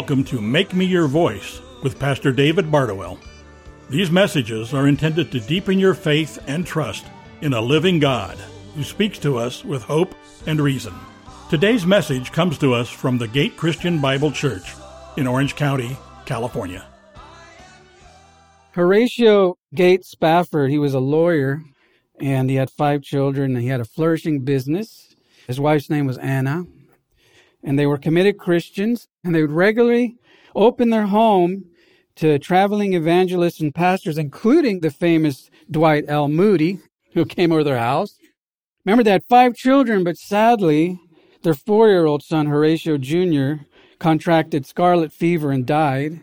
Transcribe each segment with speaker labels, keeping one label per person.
Speaker 1: Welcome to Make Me Your Voice with Pastor David Bardowell. These messages are intended to deepen your faith and trust in a living God who speaks to us with hope and reason. Today's message comes to us from the Gate Christian Bible Church in Orange County, California.
Speaker 2: Horatio Gate Spafford, he was a lawyer and he had five children and he had a flourishing business. His wife's name was Anna and they were committed Christians and they would regularly open their home to traveling evangelists and pastors, including the famous Dwight L. Moody, who came over their house. Remember, they had five children, but sadly, their four year old son, Horatio Jr., contracted scarlet fever and died.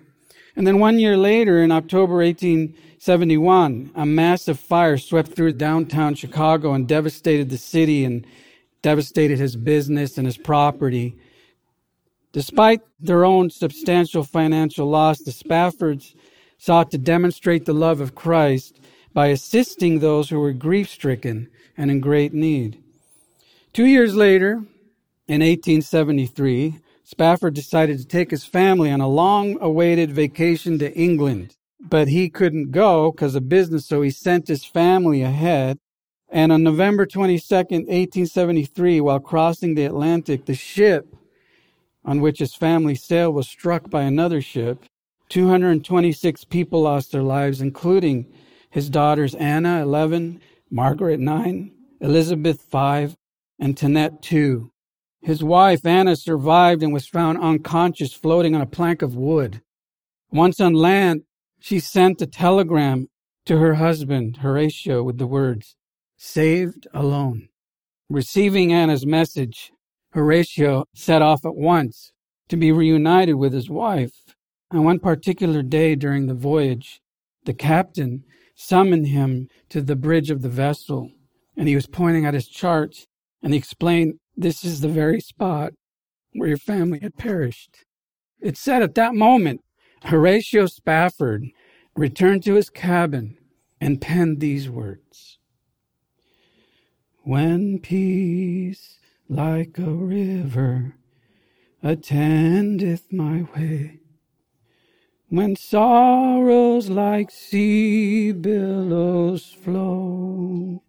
Speaker 2: And then one year later, in October 1871, a massive fire swept through downtown Chicago and devastated the city and devastated his business and his property. Despite their own substantial financial loss, the Spaffords sought to demonstrate the love of Christ by assisting those who were grief stricken and in great need. Two years later, in 1873, Spafford decided to take his family on a long awaited vacation to England. But he couldn't go because of business, so he sent his family ahead. And on November 22nd, 1873, while crossing the Atlantic, the ship on which his family sailed was struck by another ship. 226 people lost their lives, including his daughters Anna, 11, Margaret, 9, Elizabeth, 5, and Tanetta, 2. His wife, Anna, survived and was found unconscious floating on a plank of wood. Once on land, she sent a telegram to her husband, Horatio, with the words, saved alone. Receiving Anna's message, Horatio set off at once to be reunited with his wife. On one particular day during the voyage, the captain summoned him to the bridge of the vessel, and he was pointing at his chart, and he explained, This is the very spot where your family had perished. It said at that moment, Horatio Spafford returned to his cabin and penned these words When peace like a river attendeth my way. When sorrows like sea billows flow,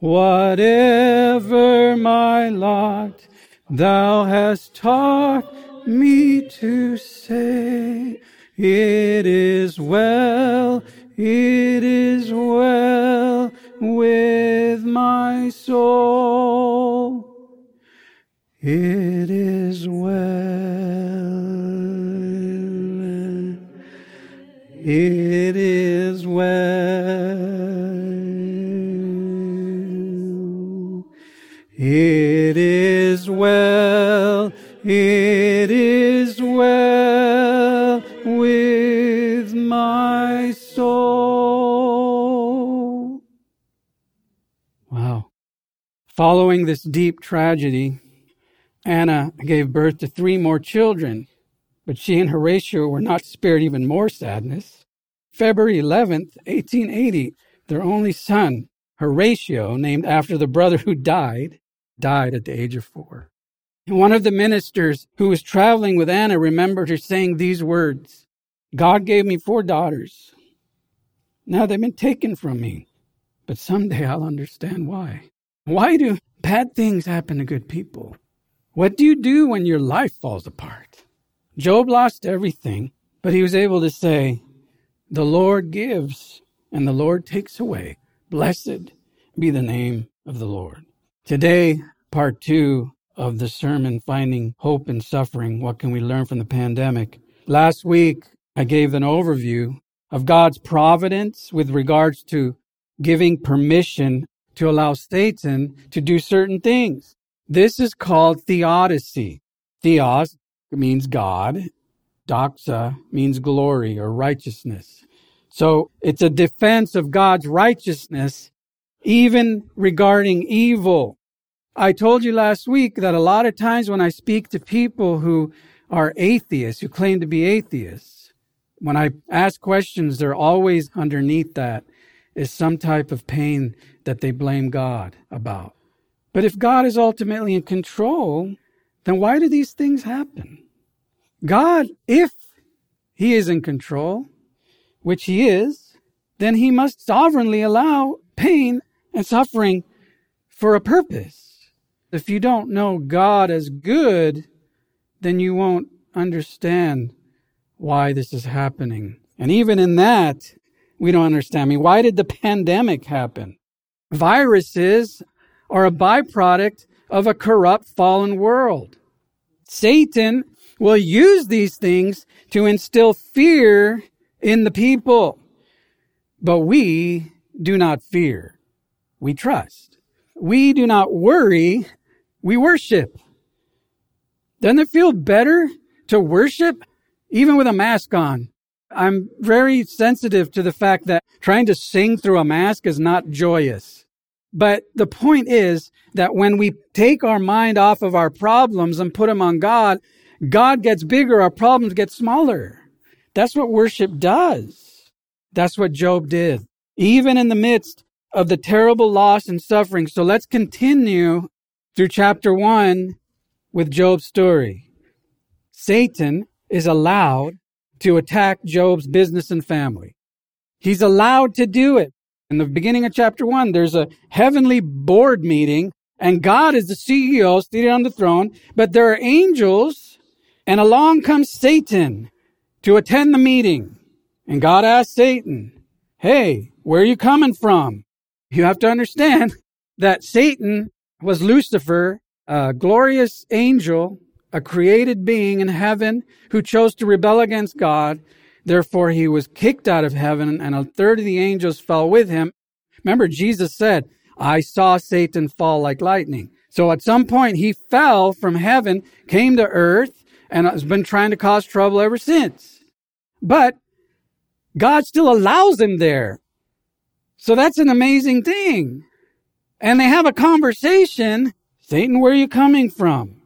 Speaker 2: whatever my lot, thou hast taught me to say, it is well, it is well with my soul. It is well. It is well. It is well. It is well with my soul. Wow. Following this deep tragedy, Anna gave birth to three more children, but she and Horatio were not spared even more sadness. February 11th, 1880, their only son, Horatio, named after the brother who died, died at the age of four. And one of the ministers who was traveling with Anna remembered her saying these words God gave me four daughters. Now they've been taken from me, but someday I'll understand why. Why do bad things happen to good people? What do you do when your life falls apart? Job lost everything, but he was able to say, The Lord gives and the Lord takes away. Blessed be the name of the Lord. Today, part two of the sermon, Finding Hope in Suffering. What can we learn from the pandemic? Last week, I gave an overview of God's providence with regards to giving permission to allow Satan to do certain things. This is called theodicy. Theos means God. Doxa means glory or righteousness. So it's a defense of God's righteousness, even regarding evil. I told you last week that a lot of times when I speak to people who are atheists, who claim to be atheists, when I ask questions, they're always underneath that is some type of pain that they blame God about. But if God is ultimately in control, then why do these things happen? God, if he is in control, which he is, then he must sovereignly allow pain and suffering for a purpose. If you don't know God as good, then you won't understand why this is happening. And even in that, we don't understand. I mean, why did the pandemic happen? Viruses are a byproduct of a corrupt fallen world. Satan will use these things to instill fear in the people. But we do not fear. We trust. We do not worry. We worship. Doesn't it feel better to worship even with a mask on? I'm very sensitive to the fact that trying to sing through a mask is not joyous. But the point is that when we take our mind off of our problems and put them on God, God gets bigger, our problems get smaller. That's what worship does. That's what Job did, even in the midst of the terrible loss and suffering. So let's continue through chapter one with Job's story. Satan is allowed to attack Job's business and family. He's allowed to do it. In the beginning of chapter one, there's a heavenly board meeting and God is the CEO seated on the throne, but there are angels and along comes Satan to attend the meeting. And God asked Satan, Hey, where are you coming from? You have to understand that Satan was Lucifer, a glorious angel a created being in heaven who chose to rebel against God. Therefore, he was kicked out of heaven, and a third of the angels fell with him. Remember, Jesus said, I saw Satan fall like lightning. So at some point, he fell from heaven, came to earth, and has been trying to cause trouble ever since. But God still allows him there. So that's an amazing thing. And they have a conversation. Satan, where are you coming from?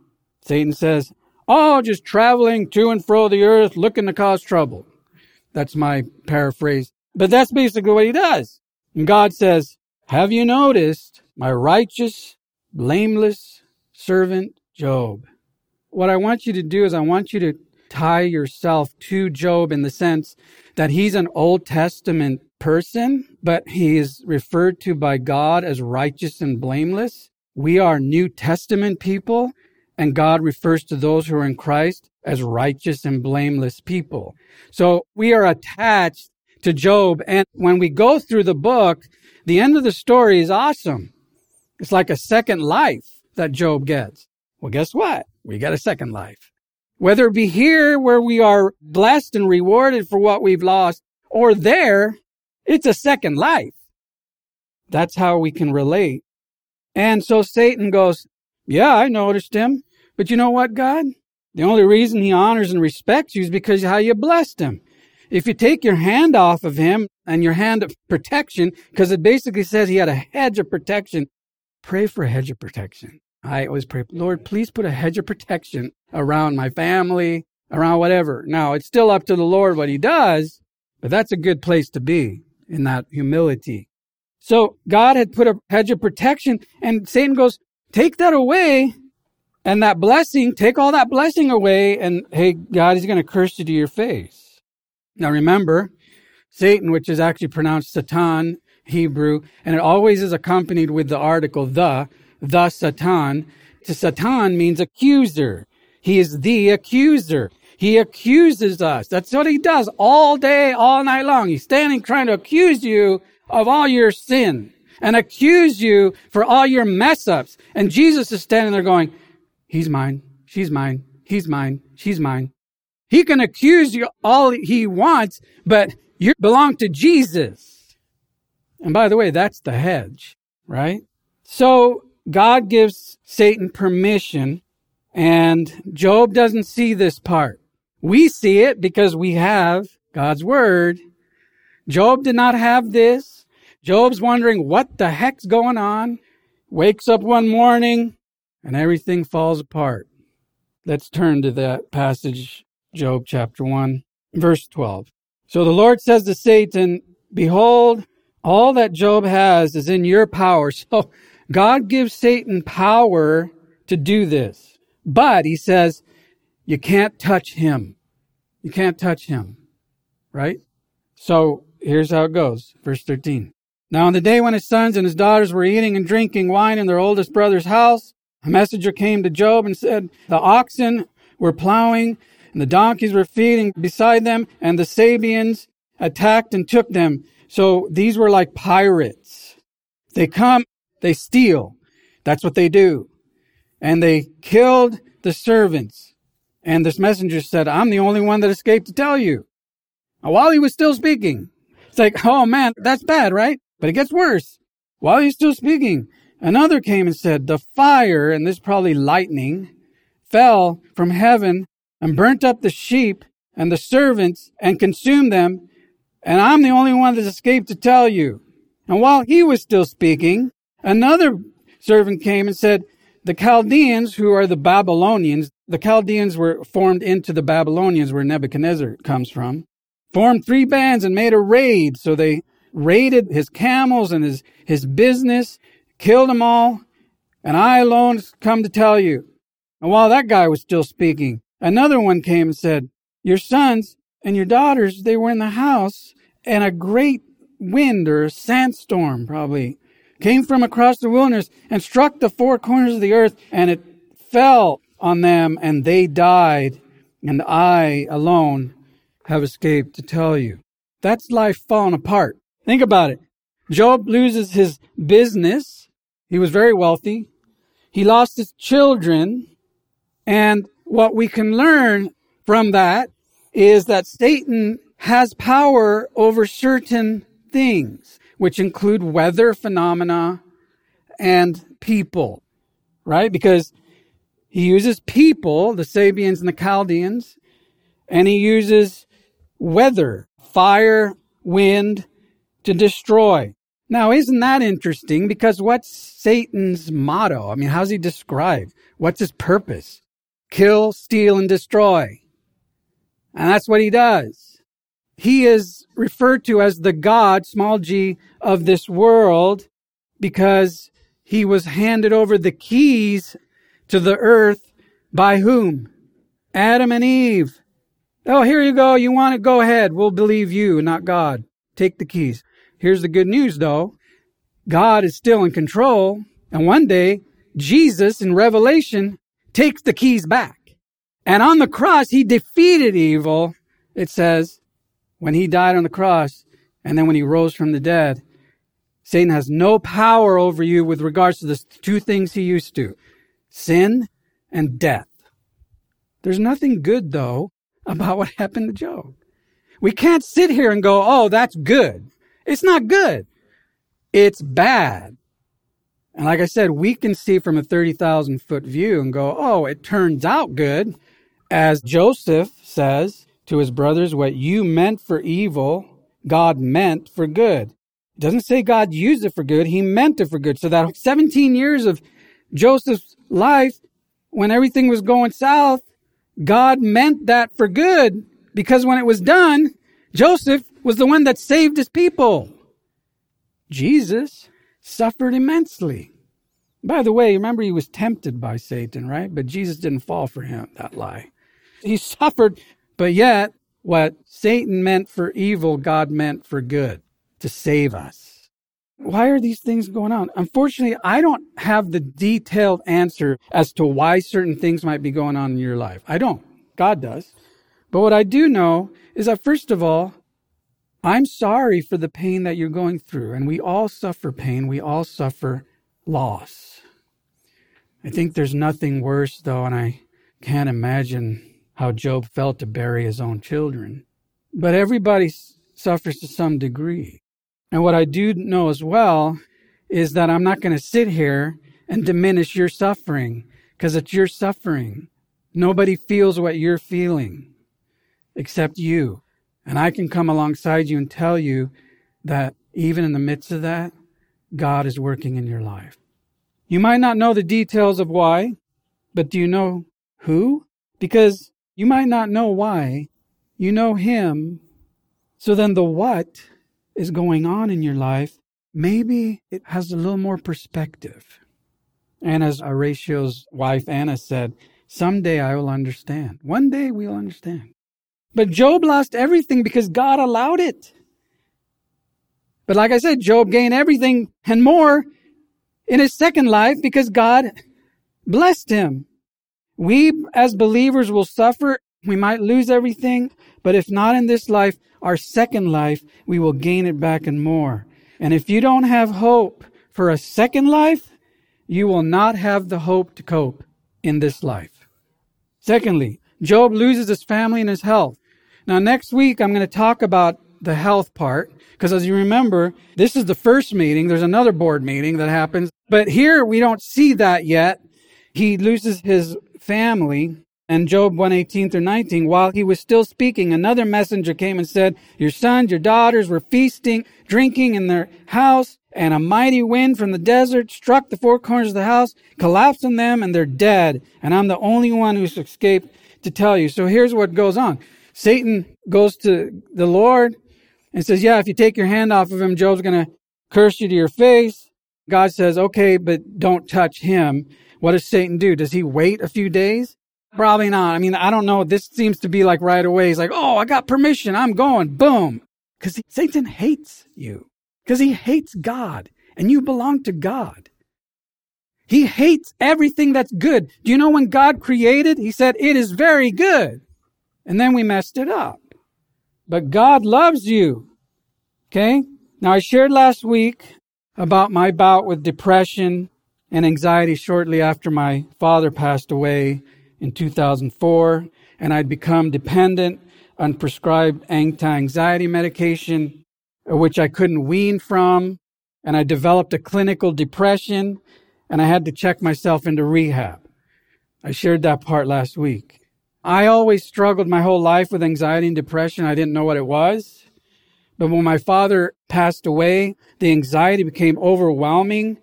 Speaker 2: Satan says, Oh, just traveling to and fro the earth looking to cause trouble. That's my paraphrase. But that's basically what he does. And God says, Have you noticed my righteous, blameless servant Job? What I want you to do is I want you to tie yourself to Job in the sense that he's an Old Testament person, but he is referred to by God as righteous and blameless. We are New Testament people and God refers to those who are in Christ as righteous and blameless people. So we are attached to Job. And when we go through the book, the end of the story is awesome. It's like a second life that Job gets. Well, guess what? We got a second life. Whether it be here where we are blessed and rewarded for what we've lost or there, it's a second life. That's how we can relate. And so Satan goes, yeah, I noticed him. But you know what, God? The only reason he honors and respects you is because how you blessed him. If you take your hand off of him and your hand of protection, because it basically says he had a hedge of protection, pray for a hedge of protection. I always pray, Lord, please put a hedge of protection around my family, around whatever. Now, it's still up to the Lord what he does, but that's a good place to be in that humility. So God had put a hedge of protection and Satan goes, take that away and that blessing, take all that blessing away, and hey, God is going to curse you to your face. Now remember, Satan, which is actually pronounced Satan, Hebrew, and it always is accompanied with the article the, the Satan. To Satan means accuser. He is the accuser. He accuses us. That's what he does all day, all night long. He's standing trying to accuse you of all your sin and accuse you for all your mess ups. And Jesus is standing there going, He's mine. She's mine. He's mine. She's mine. He can accuse you all he wants, but you belong to Jesus. And by the way, that's the hedge, right? So God gives Satan permission and Job doesn't see this part. We see it because we have God's word. Job did not have this. Job's wondering what the heck's going on. Wakes up one morning, and everything falls apart. Let's turn to that passage, Job chapter 1, verse 12. So the Lord says to Satan, Behold, all that Job has is in your power. So God gives Satan power to do this. But he says, You can't touch him. You can't touch him. Right? So here's how it goes. Verse 13. Now on the day when his sons and his daughters were eating and drinking wine in their oldest brother's house, a messenger came to Job and said, The oxen were plowing and the donkeys were feeding beside them and the Sabeans attacked and took them. So these were like pirates. They come, they steal. That's what they do. And they killed the servants. And this messenger said, I'm the only one that escaped to tell you. while he was still speaking, it's like, oh man, that's bad, right? But it gets worse. While he's still speaking, another came and said, the fire, and this probably lightning, fell from heaven and burnt up the sheep and the servants and consumed them. And I'm the only one that escaped to tell you. And while he was still speaking, another servant came and said, the Chaldeans, who are the Babylonians, the Chaldeans were formed into the Babylonians where Nebuchadnezzar comes from, formed three bands and made a raid. So they raided his camels and his, his business, killed them all. And I alone come to tell you. And while that guy was still speaking, another one came and said, your sons and your daughters, they were in the house and a great wind or a sandstorm probably came from across the wilderness and struck the four corners of the earth and it fell on them and they died and I alone have escaped to tell you. That's life falling apart. Think about it. Job loses his business. He was very wealthy. He lost his children. And what we can learn from that is that Satan has power over certain things, which include weather phenomena and people, right? Because he uses people, the Sabeans and the Chaldeans, and he uses weather, fire, wind to destroy. Now, isn't that interesting? Because what's Satan's motto? I mean, how's he described? What's his purpose? Kill, steal, and destroy. And that's what he does. He is referred to as the God, small g, of this world because he was handed over the keys to the earth by whom? Adam and Eve. Oh, here you go. You want it? Go ahead. We'll believe you, not God. Take the keys. Here's the good news though. God is still in control. And one day, Jesus in Revelation takes the keys back. And on the cross, he defeated evil. It says, when he died on the cross, and then when he rose from the dead, Satan has no power over you with regards to the two things he used to sin and death. There's nothing good, though, about what happened to Job. We can't sit here and go, oh, that's good. It's not good. It's bad. And like I said, we can see from a 30,000 foot view and go, oh, it turns out good. As Joseph says to his brothers, what you meant for evil, God meant for good. It doesn't say God used it for good. He meant it for good. So that 17 years of Joseph's life, when everything was going south, God meant that for good because when it was done, Joseph was the one that saved his people. Jesus suffered immensely. By the way, remember he was tempted by Satan, right? But Jesus didn't fall for him, that lie. He suffered, but yet what Satan meant for evil, God meant for good to save us. Why are these things going on? Unfortunately, I don't have the detailed answer as to why certain things might be going on in your life. I don't. God does. But what I do know is that first of all, I'm sorry for the pain that you're going through. And we all suffer pain. We all suffer loss. I think there's nothing worse, though, and I can't imagine how Job felt to bury his own children. But everybody suffers to some degree. And what I do know as well is that I'm not going to sit here and diminish your suffering because it's your suffering. Nobody feels what you're feeling except you. And I can come alongside you and tell you that even in the midst of that, God is working in your life. You might not know the details of why, but do you know who? Because you might not know why. You know Him. So then the what is going on in your life, maybe it has a little more perspective. And as Horatio's wife Anna said, Someday I will understand. One day we'll understand. But Job lost everything because God allowed it. But like I said, Job gained everything and more in his second life because God blessed him. We as believers will suffer. We might lose everything, but if not in this life, our second life, we will gain it back and more. And if you don't have hope for a second life, you will not have the hope to cope in this life. Secondly, Job loses his family and his health. Now, next week, I'm going to talk about the health part because as you remember, this is the first meeting. There's another board meeting that happens, but here we don't see that yet. He loses his family and Job 118 through 19, while he was still speaking, another messenger came and said, Your sons, your daughters were feasting, drinking in their house, and a mighty wind from the desert struck the four corners of the house, collapsed on them, and they're dead. And I'm the only one who's escaped to tell you. So here's what goes on. Satan goes to the Lord and says, Yeah, if you take your hand off of him, Job's going to curse you to your face. God says, Okay, but don't touch him. What does Satan do? Does he wait a few days? Probably not. I mean, I don't know. This seems to be like right away. He's like, oh, I got permission. I'm going. Boom. Because Satan hates you. Because he hates God. And you belong to God. He hates everything that's good. Do you know when God created? He said, it is very good. And then we messed it up. But God loves you. Okay? Now I shared last week about my bout with depression and anxiety shortly after my father passed away in 2004, and I'd become dependent on prescribed anti-anxiety medication, uh, which I couldn't wean from, and I developed a clinical depression, and I had to check myself into rehab. I shared that part last week. I always struggled my whole life with anxiety and depression. I didn't know what it was. But when my father passed away, the anxiety became overwhelming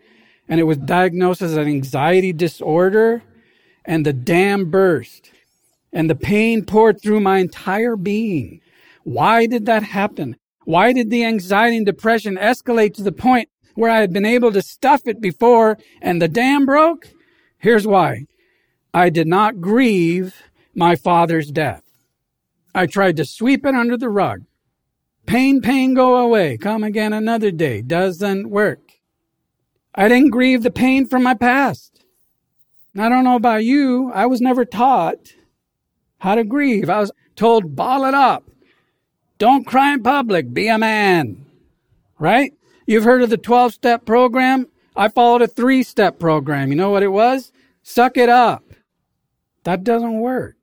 Speaker 2: and it was diagnosed as an anxiety disorder and the dam burst and the pain poured through my entire being. Why did that happen? Why did the anxiety and depression escalate to the point where I had been able to stuff it before and the dam broke? Here's why. I did not grieve my father's death. I tried to sweep it under the rug. Pain, pain, go away. Come again another day. Doesn't work. I didn't grieve the pain from my past. I don't know about you. I was never taught how to grieve. I was told, ball it up. Don't cry in public. Be a man. Right? You've heard of the 12 step program? I followed a three step program. You know what it was? Suck it up. That doesn't work.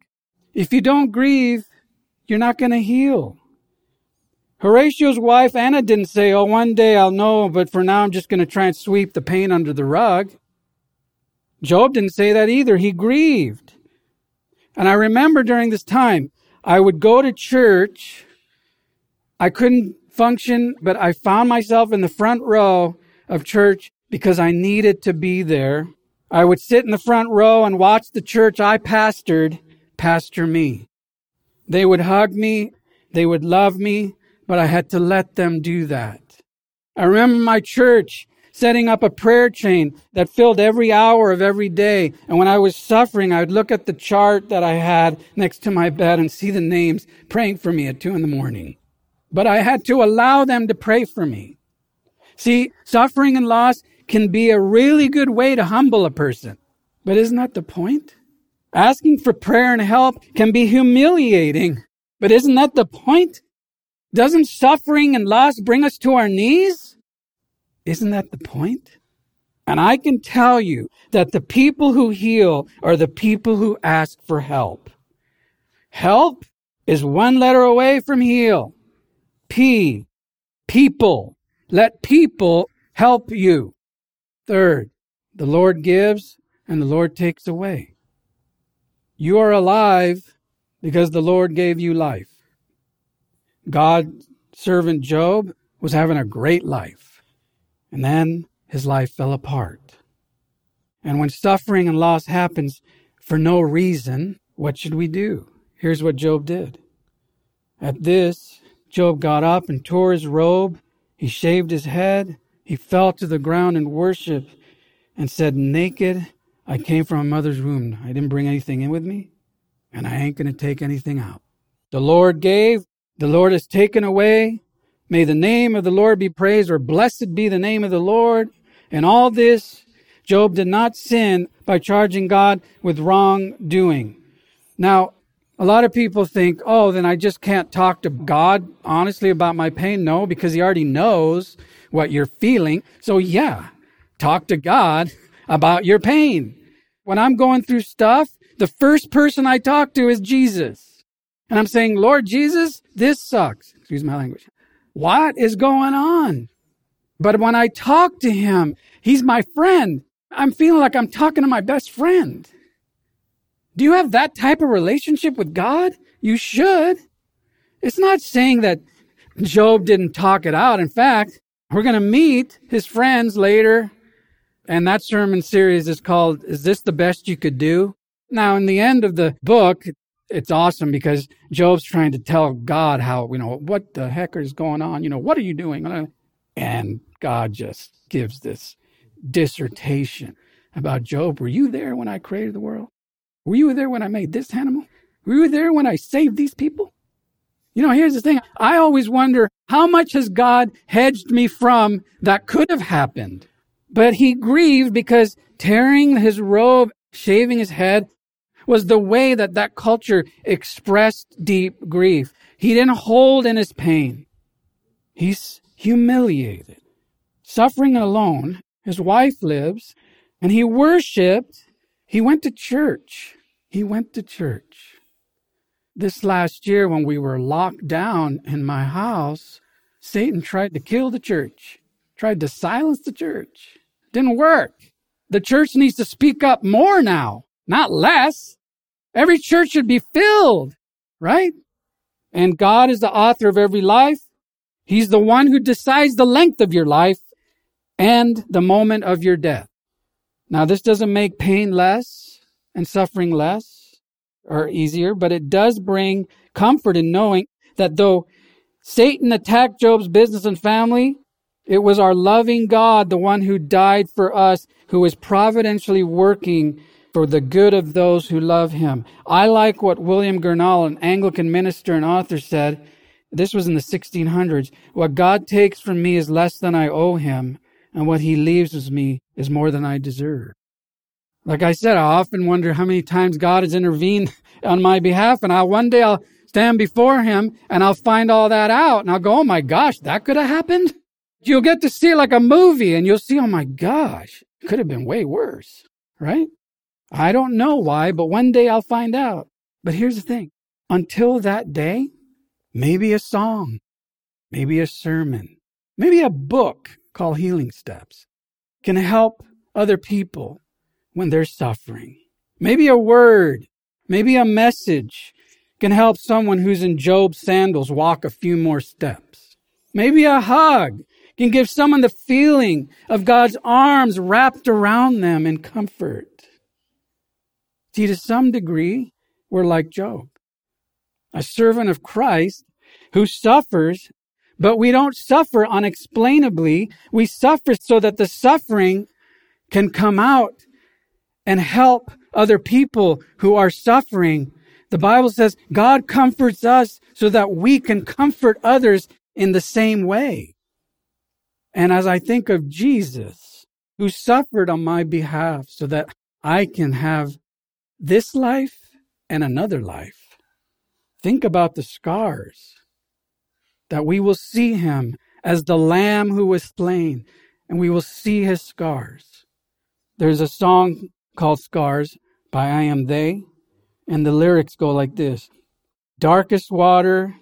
Speaker 2: If you don't grieve, you're not going to heal. Horatio's wife, Anna, didn't say, Oh, one day I'll know, but for now I'm just going to try and sweep the pain under the rug. Job didn't say that either. He grieved. And I remember during this time, I would go to church. I couldn't function, but I found myself in the front row of church because I needed to be there. I would sit in the front row and watch the church I pastored pastor me. They would hug me. They would love me, but I had to let them do that. I remember my church setting up a prayer chain that filled every hour of every day. And when I was suffering, I would look at the chart that I had next to my bed and see the names praying for me at two in the morning. But I had to allow them to pray for me. See, suffering and loss can be a really good way to humble a person. But isn't that the point? Asking for prayer and help can be humiliating. But isn't that the point? Doesn't suffering and loss bring us to our knees? Isn't that the point? And I can tell you that the people who heal are the people who ask for help. Help is one letter away from heal. P, people. Let people help you. Third, the Lord gives and the Lord takes away. You are alive because the Lord gave you life. God's servant Job was having a great life. And then his life fell apart. And when suffering and loss happens for no reason, what should we do? Here's what Job did. At this, Job got up and tore his robe. He shaved his head. He fell to the ground in worship and said, Naked I came from a mother's womb. I didn't bring anything in with me, and I ain't going to take anything out. The Lord gave, the Lord has taken away. May the name of the Lord be praised, or blessed be the name of the Lord. And all this, Job did not sin by charging God with wrongdoing. Now, a lot of people think, oh, then I just can't talk to God honestly about my pain. No, because He already knows what you're feeling. So, yeah, talk to God about your pain. When I'm going through stuff, the first person I talk to is Jesus. And I'm saying, Lord Jesus, this sucks. Excuse my language. What is going on? But when I talk to him, he's my friend. I'm feeling like I'm talking to my best friend. Do you have that type of relationship with God? You should. It's not saying that Job didn't talk it out. In fact, we're going to meet his friends later. And that sermon series is called, Is This the Best You Could Do? Now, in the end of the book, it's awesome because Job's trying to tell God how, you know, what the heck is going on? You know, what are you doing? And God just gives this dissertation about Job. Were you there when I created the world? Were you there when I made this animal? Were you there when I saved these people? You know, here's the thing. I always wonder how much has God hedged me from that could have happened? But he grieved because tearing his robe, shaving his head was the way that that culture expressed deep grief. He didn't hold in his pain. He's humiliated. Suffering alone, his wife lives, and he worshiped he went to church. He went to church. This last year, when we were locked down in my house, Satan tried to kill the church, tried to silence the church. Didn't work. The church needs to speak up more now, not less. Every church should be filled, right? And God is the author of every life. He's the one who decides the length of your life and the moment of your death. Now, this doesn't make pain less and suffering less or easier, but it does bring comfort in knowing that though Satan attacked Job's business and family, it was our loving God, the one who died for us, who is providentially working for the good of those who love him. I like what William Gurnall, an Anglican minister and author, said. This was in the 1600s. What God takes from me is less than I owe him, and what he leaves with me is more than I deserve. Like I said, I often wonder how many times God has intervened on my behalf, and I'll one day I'll stand before him and I'll find all that out, and I'll go, oh my gosh, that could have happened? You'll get to see like a movie, and you'll see, oh my gosh, could have been way worse, right? I don't know why, but one day I'll find out. But here's the thing. Until that day, maybe a song, maybe a sermon, maybe a book called Healing Steps can help other people when they're suffering. Maybe a word, maybe a message can help someone who's in Job's sandals walk a few more steps. Maybe a hug can give someone the feeling of God's arms wrapped around them in comfort. See, to some degree, we're like Job, a servant of Christ who suffers but we don't suffer unexplainably. We suffer so that the suffering can come out and help other people who are suffering. The Bible says God comforts us so that we can comfort others in the same way. And as I think of Jesus, who suffered on my behalf so that I can have this life and another life, think about the scars that we will see him as the lamb who was slain and we will see his scars. There's a song called Scars by I Am They, and the lyrics go like this Darkest water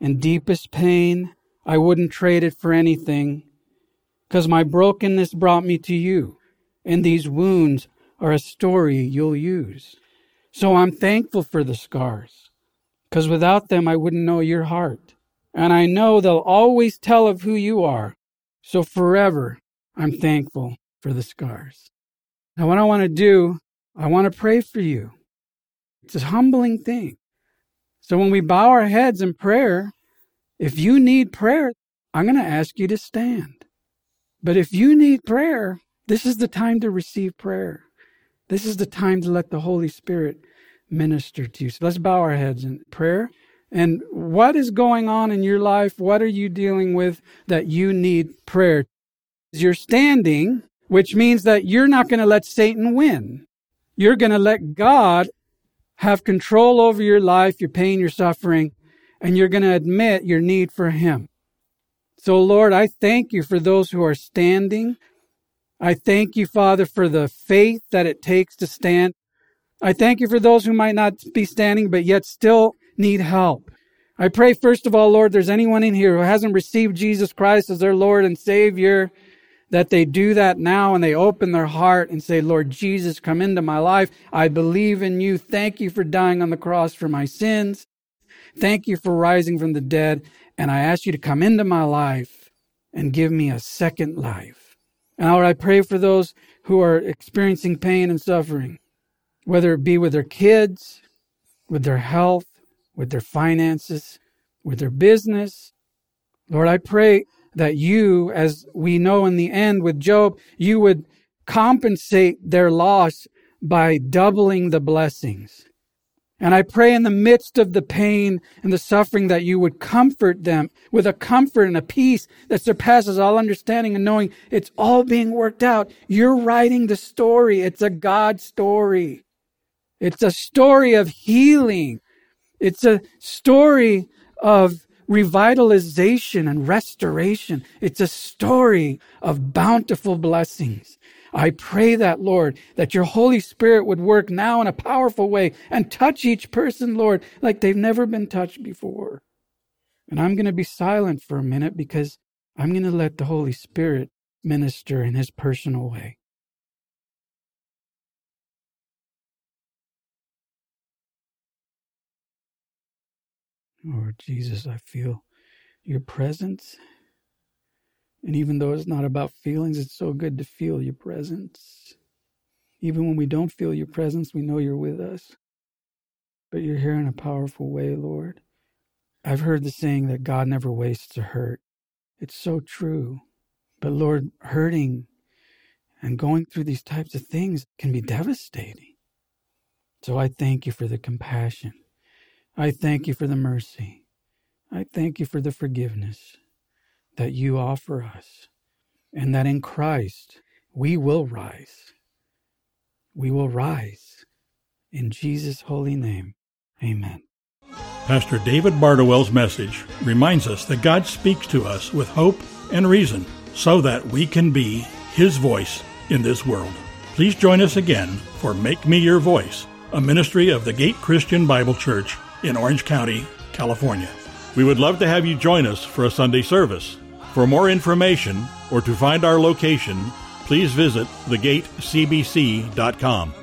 Speaker 2: and deepest pain, I wouldn't trade it for anything, because my brokenness brought me to you, and these wounds are a story you'll use. So I'm thankful for the scars, because without them I wouldn't know your heart. And I know they'll always tell of who you are. So forever, I'm thankful for the scars. Now, what I want to do, I want to pray for you. It's a humbling thing. So when we bow our heads in prayer, if you need prayer, I'm going to ask you to stand. But if you need prayer, this is the time to receive prayer. This is the time to let the Holy Spirit minister to you. So let's bow our heads in prayer. And what is going on in your life? What are you dealing with that you need prayer? You're standing, which means that you're not going to let Satan win. You're going to let God have control over your life, your pain, your suffering, and you're going to admit your need for Him. So, Lord, I thank you for those who are standing. I thank you, Father, for the faith that it takes to stand. I thank you for those who might not be standing, but yet still need help. I pray, first of all, Lord, there's anyone in here who hasn't received Jesus Christ as their Lord and Savior, that they do that now and they open their heart and say, Lord Jesus, come into my life. I believe in you. Thank you for dying on the cross for my sins. Thank you for rising from the dead. And I ask you to come into my life and give me a second life. And Lord, I pray for those who are experiencing pain and suffering, whether it be with their kids, with their health, with their finances, with their business. Lord, I pray that you, as we know in the end with Job, you would compensate their loss by doubling the blessings. And I pray in the midst of the pain and the suffering that you would comfort them with a comfort and a peace that surpasses all understanding and knowing it's all being worked out. You're writing the story. It's a God story. It's a story of healing. It's a story of revitalization and restoration. It's a story of bountiful blessings. I pray that, Lord, that your Holy Spirit would work now in a powerful way and touch each person, Lord, like they've never been touched before. And I'm going to be silent for a minute because I'm going to let the Holy Spirit minister in his personal way. Lord Jesus, I feel your presence. And even though it's not about feelings, it's so good to feel your presence. Even when we don't feel your presence, we know you're with us. But you're here in a powerful way, Lord. I've heard the saying that God never wastes a hurt. It's so true. But Lord, hurting and going through these types of things can be devastating. So I thank you for the compassion I thank you for the mercy. I thank you for the forgiveness that you offer us, and that in Christ we will rise. We will rise. In Jesus' holy name, amen.
Speaker 1: Pastor David Bardowell's message reminds us that God speaks to us with hope and reason so that we can be His voice in this world. Please join us again for Make Me Your Voice, a ministry of the Gate Christian Bible Church in Orange County, California. We would love to have you join us for a Sunday service. For more information or to find our location, please visit thegatecbc.com.